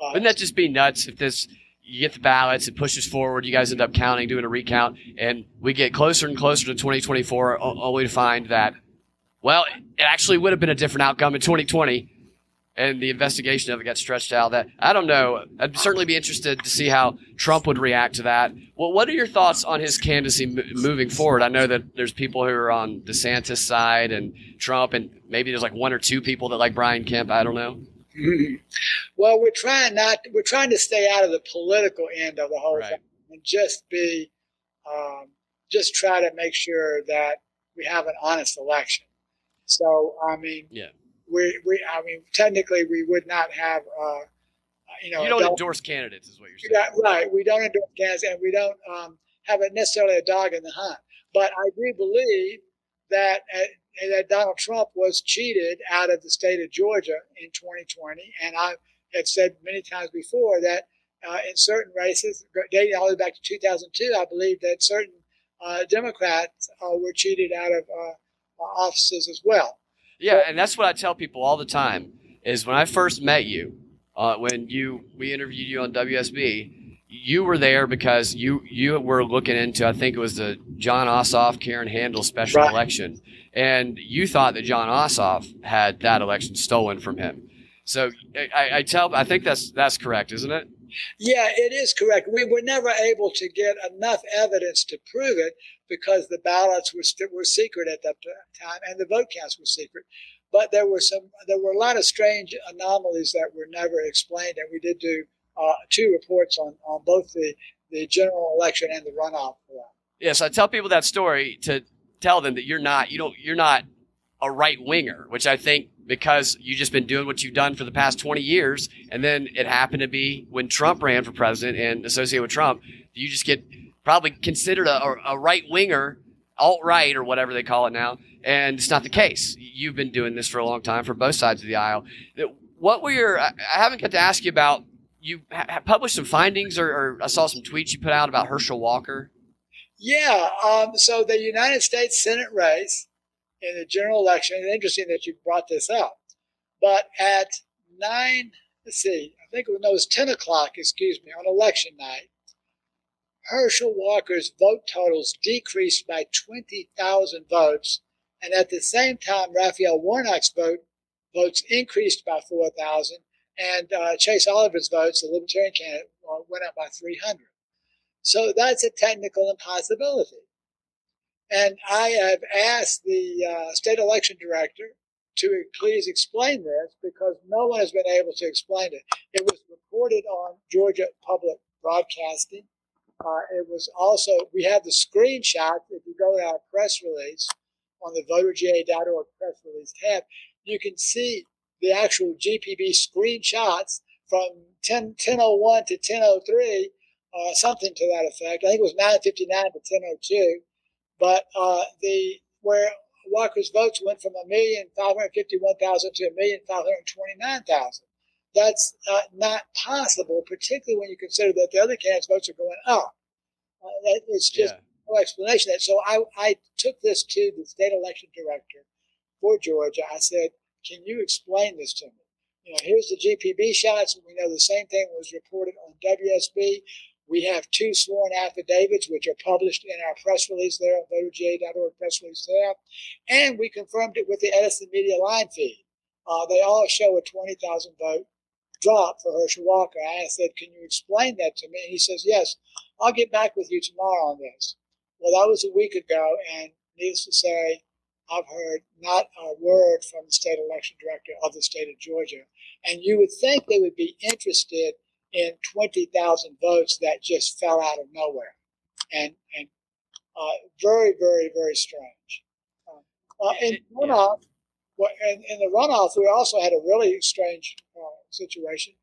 Uh, Wouldn't that just be nuts if this you get the ballots, it pushes forward. You guys end up counting, doing a recount, and we get closer and closer to 2024, only to find that, well, it actually would have been a different outcome in 2020, and the investigation of it got stretched out. That I don't know. I'd certainly be interested to see how Trump would react to that. Well, what are your thoughts on his candidacy moving forward? I know that there's people who are on DeSantis' side and Trump, and maybe there's like one or two people that like Brian Kemp. I don't know. well, we're trying not. We're trying to stay out of the political end of the whole right. thing and just be, um, just try to make sure that we have an honest election. So I mean, yeah, we we I mean technically we would not have. Uh, you know, you don't endorse candidates, is what you're saying. Yeah, right. We don't endorse candidates, and we don't um, have a necessarily a dog in the hunt. But I do believe that uh, that Donald Trump was cheated out of the state of Georgia in 2020, and I have said many times before that uh, in certain races, dating all the way back to 2002, I believe that certain uh, Democrats uh, were cheated out of uh, offices as well. Yeah, and that's what I tell people all the time. Is when I first met you, uh, when you we interviewed you on WSB, you were there because you you were looking into I think it was the Jon Ossoff Karen Handel special right. election, and you thought that Jon Ossoff had that election stolen from him. So I, I tell I think that's that's correct, isn't it? Yeah, it is correct. We were never able to get enough evidence to prove it because the ballots were st- were secret at that time and the vote counts were secret. But there were some there were a lot of strange anomalies that were never explained, and we did do uh, two reports on on both the the general election and the runoff for that. Yes, I tell people that story to tell them that you're not you don't you're not a right winger, which I think because you just been doing what you've done for the past 20 years, and then it happened to be when Trump ran for president and associated with Trump, you just get probably considered a, a right winger, alt right or whatever they call it now, and it's not the case. You've been doing this for a long time for both sides of the aisle. What were your? I haven't got to ask you about. You published some findings, or, or I saw some tweets you put out about Herschel Walker. Yeah. Um, so the United States Senate race in the general election. It's interesting that you brought this up. But at nine, let's see, I think it was, it was 10 o'clock, excuse me, on election night, Herschel Walker's vote totals decreased by 20,000 votes. And at the same time, Raphael Warnock's vote votes increased by 4,000. And uh, Chase Oliver's votes, the Libertarian candidate, uh, went up by 300. So that's a technical impossibility. And I have asked the uh, state election director to please explain this because no one has been able to explain it. It was reported on Georgia Public Broadcasting. Uh, it was also, we have the screenshot. If you go to our press release on the voterga.org press release tab, you can see the actual GPB screenshots from 10, 1001 to 1003, uh, something to that effect. I think it was 959 to 1002 but uh, the where Walker's votes went from a million five hundred fifty-one thousand to a million five hundred twenty-nine thousand. That's uh, not possible, particularly when you consider that the other candidates' votes are going up. Uh, it's just yeah. no explanation. That so I, I took this to the state election director for Georgia. I said, "Can you explain this to me? You know, here's the GPB shots. And we know the same thing was reported on WSB. We have two sworn affidavits, which are published in our press release there on voterga.org press release tab. And we confirmed it with the Edison Media line feed. Uh, they all show a 20,000 vote drop for Herschel Walker. I said, Can you explain that to me? And he says, Yes, I'll get back with you tomorrow on this. Well, that was a week ago, and needless to say, I've heard not a word from the state election director of the state of Georgia. And you would think they would be interested in 20,000 votes that just fell out of nowhere. And, and uh, very, very, very strange. Uh, uh in runoff, well, in, in, the runoff, we also had a really strange uh, situation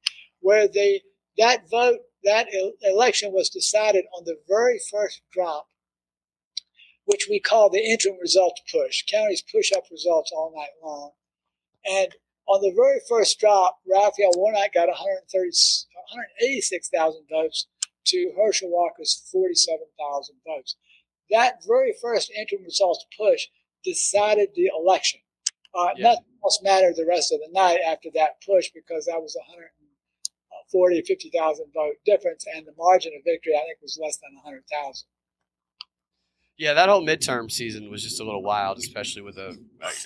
where the that vote, that election was decided on the very first drop, which we call the interim results push. Counties push up results all night long. And on the very first drop, Raphael Warnock got 130, 186,000 votes to Herschel Walker's 47,000 votes. That very first interim results push decided the election. Uh, yeah. Nothing else mattered the rest of the night after that push because that was 140, 50,000 vote difference, and the margin of victory, I think, was less than 100,000. Yeah, that whole midterm season was just a little wild, especially with the.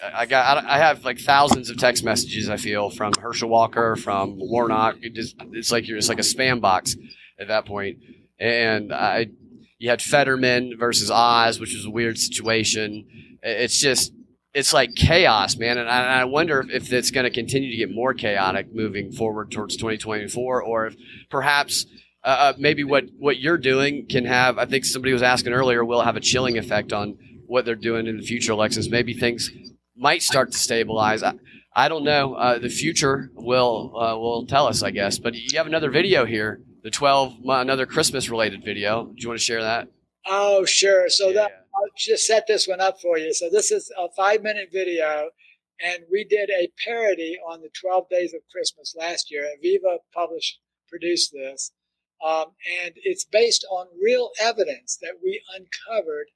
I, got I have like thousands of text messages. I feel from Herschel Walker, from Warnock. It just it's like you're it's like a spam box at that point. And I, you had Fetterman versus Oz, which was a weird situation. It's just it's like chaos, man. And I, I wonder if it's going to continue to get more chaotic moving forward towards 2024, or if perhaps uh, uh, maybe what, what you're doing can have, I think somebody was asking earlier, will have a chilling effect on what they're doing in the future elections. Maybe things might start to stabilize. I, I don't know. Uh, the future will uh, will tell us, I guess. But you have another video here, the 12 another Christmas related video. Do you want to share that? Oh, sure. So Yeah. that I'll just set this one up for you. So this is a five minute video, and we did a parody on the 12 Days of Christmas last year. Aviva published, produced this, um, and it's based on real evidence that we uncovered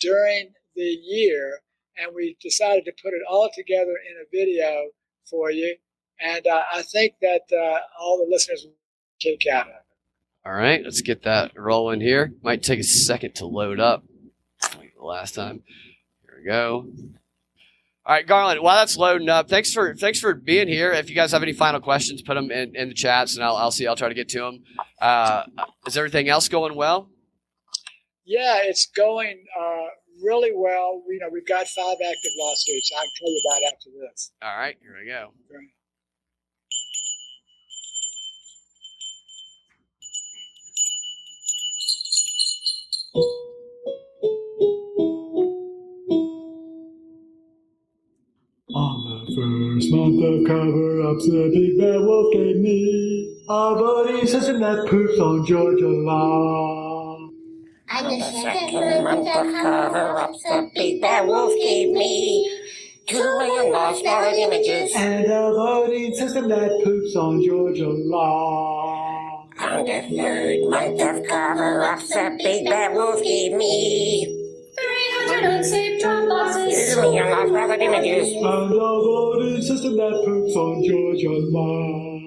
during the year, and we decided to put it all together in a video for you. And uh, I think that uh, all the listeners will kick out of it. All right, let's get that rolling here. Might take a second to load up, like the last time. Here we go. All right, Garland. While that's loading up, thanks for thanks for being here. If you guys have any final questions, put them in, in the chats, and I'll, I'll see. I'll try to get to them. Uh, is everything else going well? Yeah, it's going uh, really well. You know, we've got five active lawsuits. I can tell you about after this. All right, here we go. On the first month of cover-ups, the big bad wolf gave me a voting system that poops on Georgia law. On the second month of cover-ups, the big bad wolf gave me two million lost ballot images. And a voting system that poops on Georgia law. On the third month of cover-ups, the big bad wolf gave me 300 unsaved drop boxes. two million lost ballot images. And a voting system that poops on Georgia law.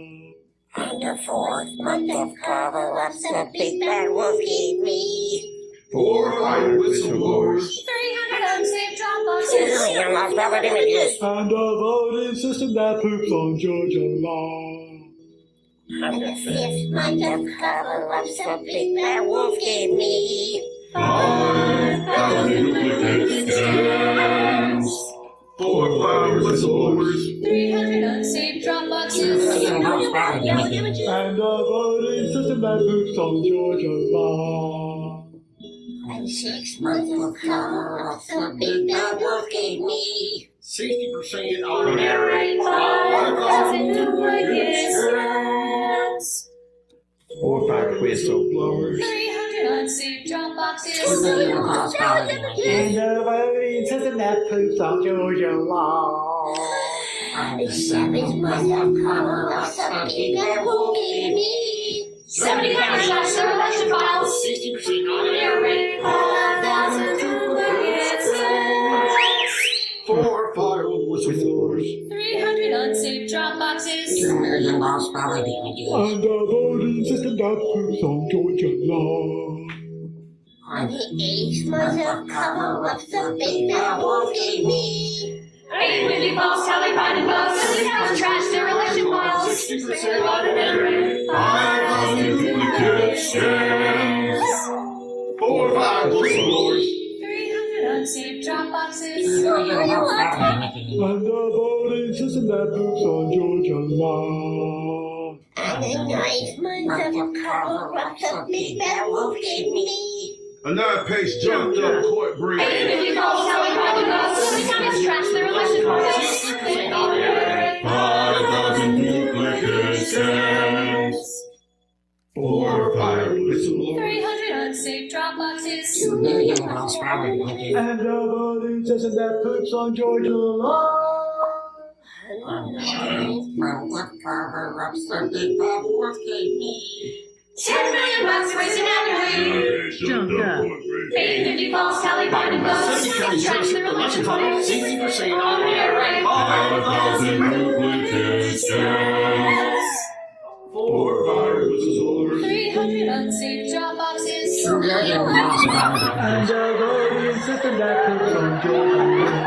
And the fourth month of cover-ups, the big bad wolf gave me Four fire whistleblowers. 300 unsaved drop two boxes. million lost ballot images. And a voting system that poops on Georgia law. On the fifth month of cover-ups, the big bad wolf gave me Five thousand duplicate scams. Four fire whistleblowers. 300 unsaved drop two boxes. million lost ballot images. And a voting system that poops on Georgia law. On six months of cover-ups, the big wolf gave me Sixty percent Ordinary 5,000 duplicate scams. Four fire whistleblowers. 300 unsaved drop boxes. million lost ballot images. And a voting system that poops on Georgia law. On the seventh month of cover-ups, the big bad wolf me 70 counter-shots to election files. Sixty percent Ordinary 5,000 duplicate scams. Four fire whistleblowers. 300 unsaved drop boxes. two million lost ballot images. And a voting system that poops on Georgia law. On the eighth month of cover-ups, the big bad wolf gave me 850 false tally Biden bugs. 70 counter trash their election files. Sixty percent ordinary. Five thousand duplicate scams. Four fire whistleblowers. 300 unsaved drop two boxes. million lost ballot images. And the voting system that poops on Georgia law. On the ninth month of cover-ups, the big bad wolf gave me A nine-page jumped up court brief. 850 false tally Biden bugs. 70 counter trash their election files. Five thousand duplicate scams. Four fire whistleblowers. 300 unsaved drop boxes. two million lost ballot images. And a voting system that poops on Georgia law. On the ninth month of cover-ups, the big bad wolf gave me 10 million bucks wasted annually. Brief. 850 false tally. 70 counter trash their election files. Sixty percent Ordinary Five thousand duplicate. Four fire whistleblowers. 300 unsaved drop boxes. two million lost ballot images. And a voting system that on Georgia law.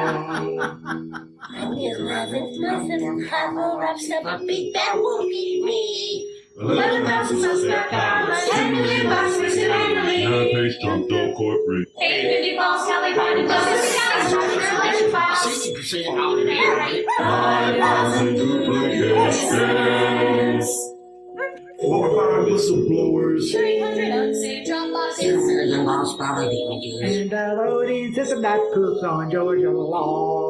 On the eleventh month of cover-ups, the big bad wolf gave me Eleven thousand suspect ballots. 10 million bucks wasted annually. Nine-page jumped up court 850 false tally Biden bugs. 70 counter trash their election. Sixty percent ordinary. Five thousand duplicate scams. Four fire whistleblowers. 300 unsaved drop two boxes. million lost ballot images. And uh, a voting system that poops on Georgia law.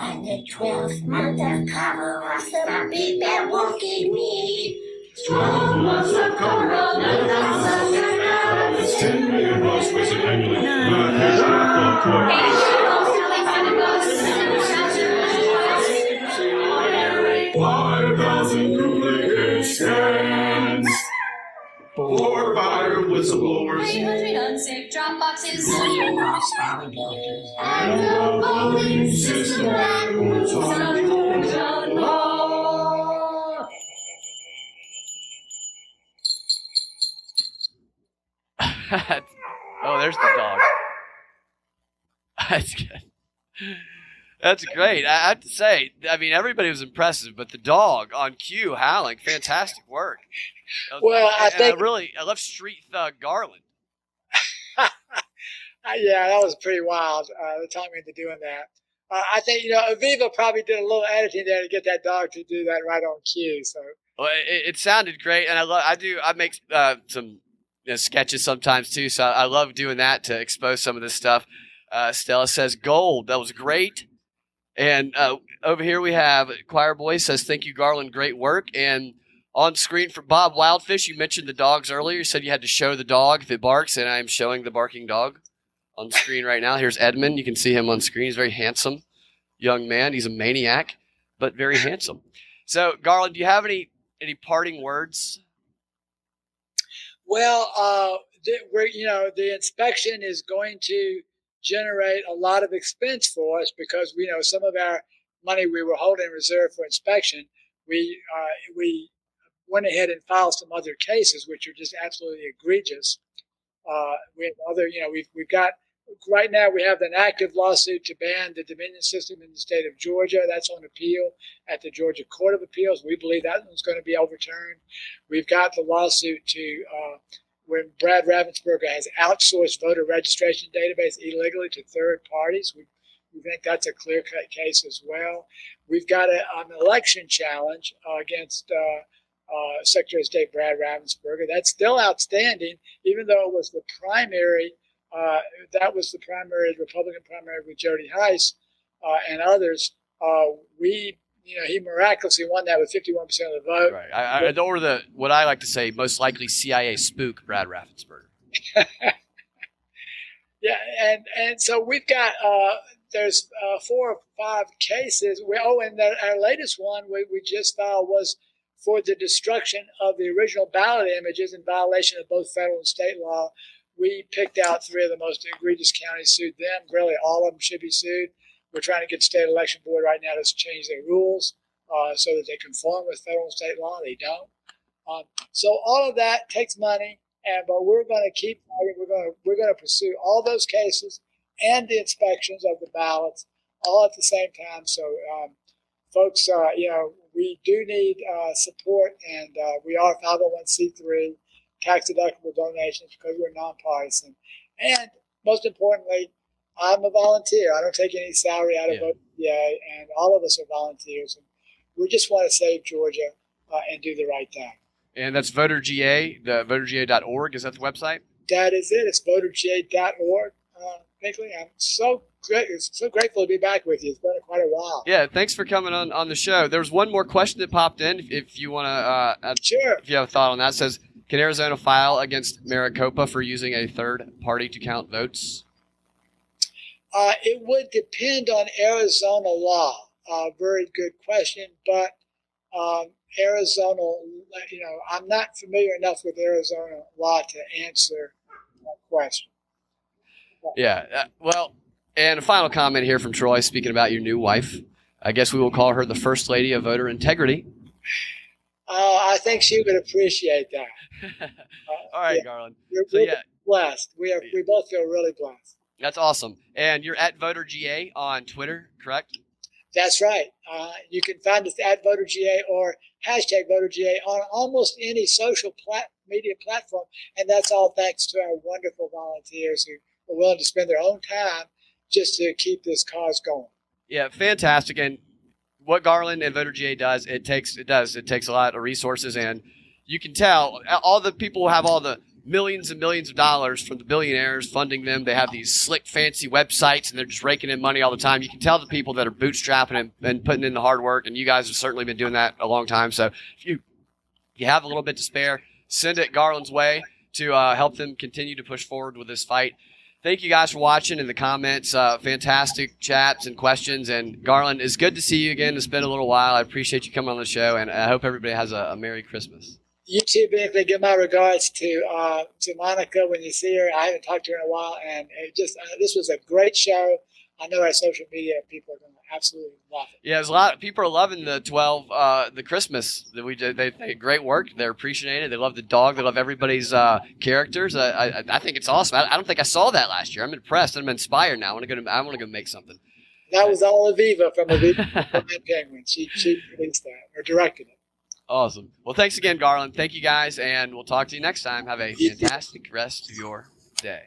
On the twelfth month of cover-ups, the big bad wolf gave me Twelve months of cover-up, never got such Ten million bucks wasted annually. Not his jackpot Hey, whistleblowers. 300 unsafe drop boxes. million lost valley builders. And the voting system that moves on more. oh, there's the dog. That's good. That's great. I I have to say, I mean, everybody was impressive, but the dog on cue howling, fantastic work. That was- Well, I and think- really, I love Street Thug Garland. Yeah, that was pretty wild. Uh, the timing to doing that. Uh, I think you know Aviva probably did a little editing there to get that dog to do that right on cue. So Well, it, it sounded great, and I love. I do. I make uh, some you know, sketches sometimes too, so I love doing that to expose some of this stuff. Uh, Stella says gold. That was great. And uh, over here we have Choir Boy says thank you Garland, great work. And on screen for Bob Wildfish, you mentioned the dogs earlier. You said you had to show the dog if it barks, and I am showing the barking dog on screen right now. Here's Edmund. You can see him on screen. He's very handsome young man. He's a maniac, but very handsome. So Garland, do you have any any parting words? Well, uh, we're, you know, the inspection is going to generate a lot of expense for us because we know some of our money we were holding in reserve for inspection. We uh, we went ahead and filed some other cases which are just absolutely egregious. Uh, we have other, you know, we've we've got right now we have an active lawsuit to ban the Dominion system in the state of Georgia. That's on appeal at the Georgia Court of Appeals. We believe that one's going to be overturned. We've got the lawsuit to uh, when Brad Raffensperger has outsourced voter registration database illegally to third parties. We, we think that's a clear cut case as well. We've got a, an election challenge uh, against uh, uh, Secretary of State Brad Raffensperger. That's still outstanding, even though it was the primary. Uh, that was the primary Republican primary with Jody Hice uh, and others. Uh, we, you know, he miraculously won that with 51% of the vote. Right. I, I, or the what I like to say, most likely CIA spook Brad Raffensperger. Yeah, and and so we've got uh, there's uh, four or five cases. We, oh, and the, our latest one we, we just filed was for the destruction of the original ballot images in violation of both federal and state law. We picked out three of the most egregious counties, sued them. Really, all of them should be sued. We're trying to get state election board right now to change their rules uh, so that they conform with federal and state law. They don't. Um, so all of that takes money, and but we're going to keep. We're going to we're going to pursue all those cases and the inspections of the ballots all at the same time. So, um, folks, uh, you know, we do need uh, support, and uh, we are 501c3 tax deductible donations because we're nonpartisan, and most importantly. I'm a volunteer. I don't take any salary out of Yeah. OPA, and all of us are volunteers. And we just want to save Georgia uh, and do the right thing. And that's VoterGA, the voterga.org. Is that the website? That is it. It's voterga.org. Uh, Binkley, I'm so great, so grateful to be back with you. It's been quite a while. Yeah, thanks for coming on, on the show. There was one more question that popped in. If, if you want to, uh, Sure. if you have a thought on that, it says, can Arizona file against Maricopa for using a third party to count votes? Uh, it would depend on Arizona law. Uh, very good question, but um, Arizona, you know, I'm not familiar enough with Arizona law to answer that question. Yeah. Uh, well, and a final comment here from Troy, speaking about your new wife. I guess we will call her the first lady of voter integrity. Uh, I think she would appreciate that. All right, yeah, Garland. we're, So yeah, blessed. We are. We both feel really blessed. That's awesome. And you're at VoterGA on Twitter, correct? That's right. Uh, you can find us at VoterGA or hashtag VoterGA on almost any social plat- media platform, and that's all thanks to our wonderful volunteers who are willing to spend their own time just to keep this cause going. Yeah, fantastic. And what Garland and VoterGA does, it takes it does it takes a lot of resources, and you can tell all the people have all the millions and millions of dollars from the billionaires funding them. They have these slick, fancy websites, and they're just raking in money all the time. You can tell the people that are bootstrapping and, and putting in the hard work, and you guys have certainly been doing that a long time. So if you you have a little bit to spare, send it Garland's way to uh, help them continue to push forward with this fight. Thank you guys for watching in the comments. Uh, fantastic chats and questions. And Garland, it's good to see you again. It's been a little while. I appreciate you coming on the show, and I hope everybody has a, a Merry Christmas. You too, Binkley. Give my regards to uh, to Monica when you see her. I haven't talked to her in a while, and it just uh, this was a great show. I know our social media people are going to absolutely love it. Yeah, there's a lot. Of People are loving the twelve, uh, the Christmas that we did. They, they great work. They're appreciating it. They love the dog. They love everybody's uh, characters. I, I, I think it's awesome. I, I don't think I saw that last year. I'm impressed. I'm inspired now. I want to go. To, I want to go make something. That was all Aviva from Aviva Penguin. She she produced that or directed it. Awesome. Well, thanks again, Garland. Thank you guys, and we'll talk to you next time. Have a fantastic rest of your day.